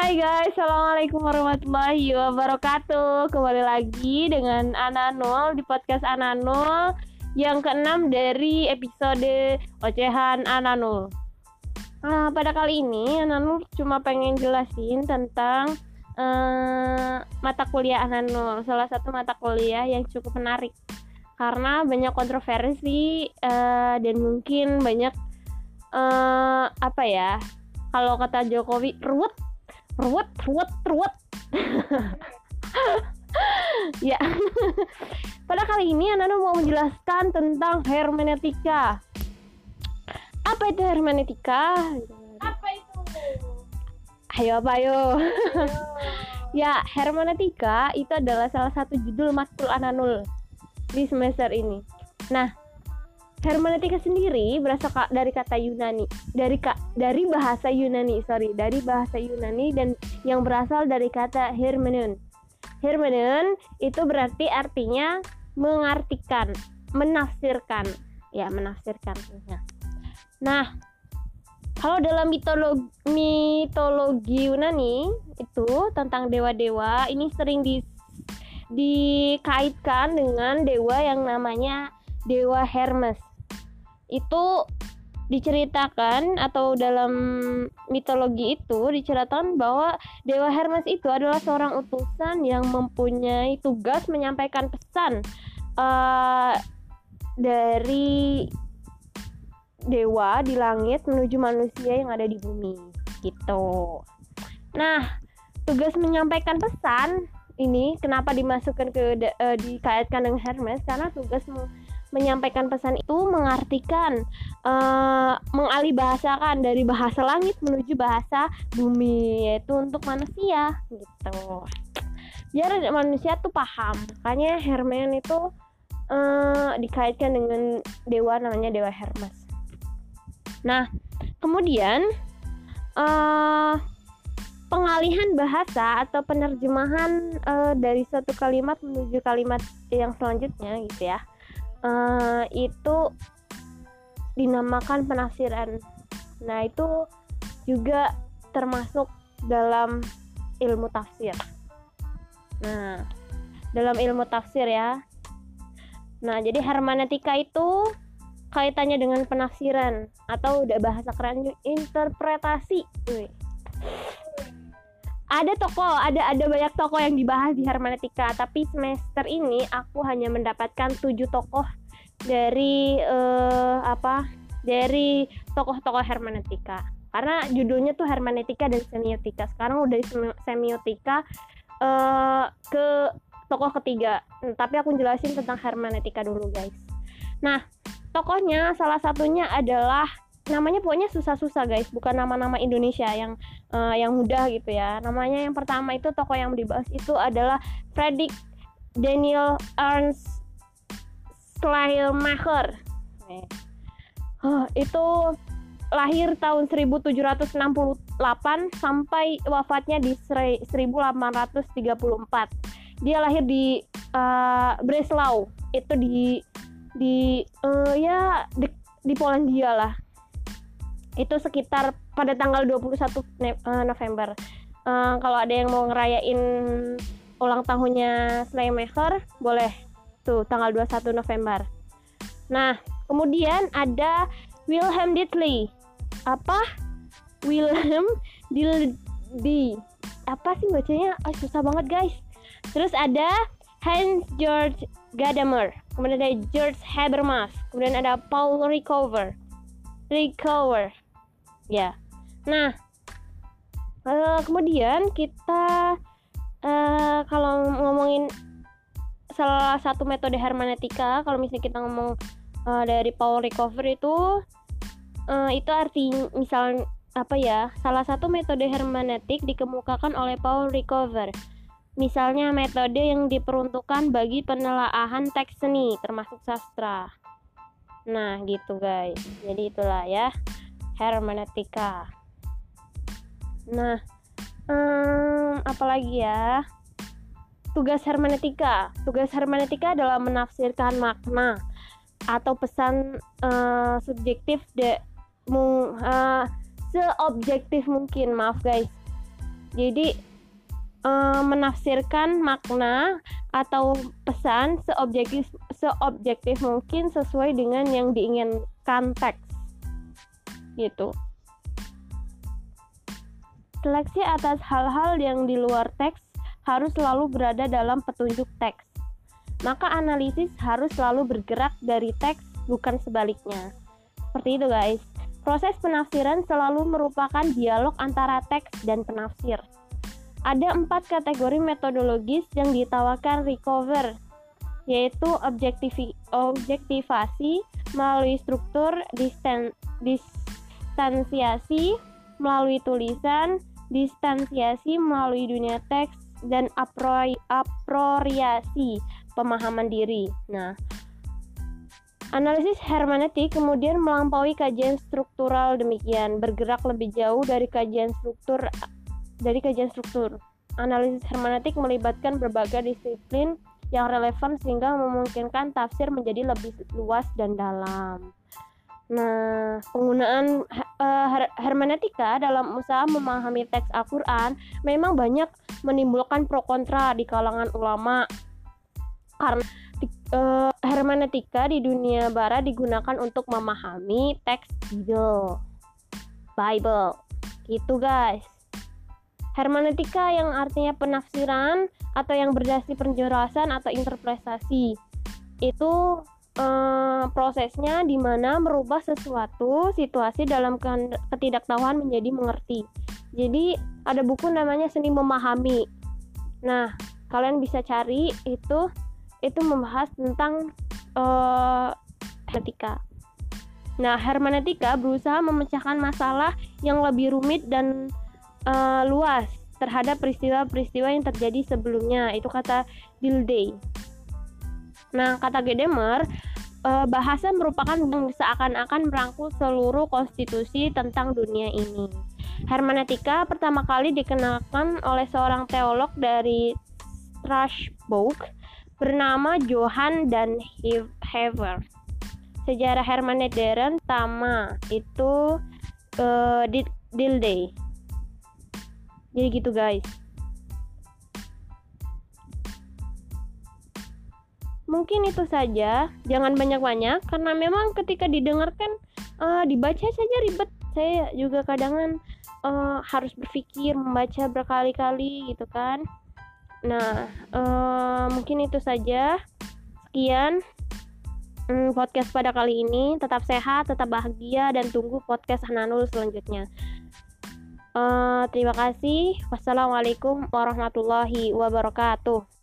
Hai guys, Assalamualaikum warahmatullahi wabarakatuh. Kembali lagi dengan Ananul di podcast Ananul Yang keenam dari episode Ocehan Ananul nah, Pada kali ini Ananul cuma pengen jelasin tentang uh, mata kuliah Ananul Salah satu mata kuliah yang cukup menarik. Karena banyak kontroversi uh, dan mungkin banyak uh, apa ya kalau kata Jokowi ruwet ruwet ruwet ruwet. Ya. Pada kali ini Ananda mau menjelaskan tentang hermeneutika apa itu hermeneutika apa itu? Ayo apa ayo? Ya hermeneutika itu adalah salah satu judul matkul Ananul di semester ini. Nah hermeneutika sendiri berasal dari kata Yunani. Dari ka, dari bahasa Yunani sorry. Dari bahasa Yunani dan yang berasal dari kata hermeneun. Hermeneun itu berarti artinya mengartikan menafsirkan. Ya menafsirkan nah kalau dalam mitologi, mitologi Yunani itu tentang dewa-dewa ini sering di, dikaitkan dengan dewa yang namanya dewa Hermes itu diceritakan atau dalam mitologi itu diceritakan bahwa Dewa Hermes itu adalah seorang utusan yang mempunyai tugas menyampaikan pesan uh, dari dewa di langit menuju manusia yang ada di bumi gitu. Nah, tugas menyampaikan pesan ini kenapa dimasukkan ke uh, dikaitkan dengan Hermes karena tugas menyampaikan pesan itu mengartikan uh, mengalihbahasakan dari bahasa langit menuju bahasa bumi yaitu untuk manusia gitu. Biar manusia tuh paham. Makanya Hermes itu uh, dikaitkan dengan dewa namanya dewa Hermes. Nah kemudian uh, pengalihan bahasa atau penerjemahan uh, dari satu kalimat menuju kalimat yang selanjutnya gitu ya uh, itu dinamakan penafsiran. Nah, itu juga termasuk dalam ilmu tafsir. Nah, dalam ilmu tafsir ya. Nah, jadi hermeneutika itu kaitannya dengan penafsiran atau udah bahasa keren interpretasi. Ada toko ada ada banyak toko yang dibahas di hermeneutika tapi semester ini aku hanya mendapatkan tujuh tokoh dari uh, apa dari tokoh-tokoh hermeneutika karena judulnya tuh hermeneutika dan semiotika. Sekarang udah semiotika uh, ke tokoh ketiga. Tapi aku jelasin tentang hermeneutika dulu guys. Nah tokohnya salah satunya adalah namanya pokoknya susah-susah guys. Bukan nama-nama Indonesia yang uh, yang mudah gitu ya. Namanya yang pertama itu tokoh yang dibahas itu adalah Fredrik Daniel Ernst Schleiermacher. Uh, itu lahir tahun 1768 sampai wafatnya di 1834 dia lahir di uh, Breslau. Itu di di uh, ya di, di Polandia lah itu sekitar pada tanggal 21 eh, November. Uh, kalau ada yang mau ngerayain ulang tahunnya Slaymaker, boleh tuh tanggal 21 November. Nah, kemudian ada Wilhelm Ditley. Apa? Wilhelm Dilby. Apa sih bacanya? Oh, susah banget, guys. Terus ada Hans George Gadamer. Kemudian ada George Habermas. Kemudian ada Paul Recover. Recover ya. Nah uh, kemudian kita uh, kalau ngomongin salah satu metode hermeneutika kalau misalnya kita ngomong uh, dari power recovery itu uh, itu arti misal apa ya salah satu metode hermeneutik dikemukakan oleh Paul Recover. Misalnya metode yang diperuntukkan bagi penelaahan teks seni termasuk sastra. Nah gitu guys. Jadi itulah ya hermeneutika. Nah, hmm, apalagi ya? Tugas hermeneutika. Tugas hermeneutika adalah menafsirkan makna atau pesan uh, subjektif de uh, seobjektif mungkin. Maaf guys. Jadi uh, menafsirkan makna atau pesan seobjektif seobjektif mungkin sesuai dengan yang diinginkan teks. Gitu. Seleksi atas hal-hal yang di luar teks harus selalu berada dalam petunjuk teks. Maka analisis harus selalu bergerak dari teks, bukan sebaliknya. Seperti itu, guys. Proses penafsiran selalu merupakan dialog antara teks dan penafsir. Ada empat kategori metodologis yang ditawarkan Recover, yaitu objektivasi melalui struktur distan, distansiasi melalui tulisan, distansiasi melalui dunia teks, dan apropriasi pemahaman diri. Nah, analisis hermeneutik kemudian melampaui kajian struktural demikian, bergerak lebih jauh dari kajian struktur dari kajian struktur. Analisis hermeneutik melibatkan berbagai disiplin yang relevan sehingga memungkinkan tafsir menjadi lebih luas dan dalam. Nah, penggunaan uh, hermeneutika dalam usaha memahami teks Al-Qur'an memang banyak menimbulkan pro kontra di kalangan ulama. Karena uh, hermeneutika di dunia barat digunakan untuk memahami teks Bible. Bible. Gitu, guys. Hermeneutika yang artinya penafsiran atau yang berdasar penjelasan atau interpretasi. Itu uh, prosesnya di mana merubah sesuatu situasi dalam ketidaktahuan menjadi mengerti. Jadi ada buku namanya Seni Memahami. Nah, kalian bisa cari itu itu membahas tentang uh. Nah, hermeneutika berusaha memecahkan masalah yang lebih rumit dan uh, luas terhadap peristiwa-peristiwa yang terjadi sebelumnya. Itu kata Dilday. Nah, kata Gadamer, eh, bahasa merupakan seakan-akan merangkul seluruh konstitusi tentang dunia ini. Hermeneutika pertama kali dikenalkan oleh seorang teolog dari Strasbourg bernama Johann dan Hever. Sejarah hermeneutika Tama itu uh, Dilday. Jadi gitu guys. Mungkin itu saja, jangan banyak-banyak karena memang ketika didengarkan uh, dibaca saja ribet. Saya juga kadang uh, harus berpikir membaca berkali-kali gitu kan. Nah, uh, mungkin itu saja. Sekian um, podcast pada kali ini. Tetap sehat, tetap bahagia dan tunggu podcast Hananul selanjutnya. Uh, terima kasih. Wassalamualaikum warahmatullahi wabarakatuh.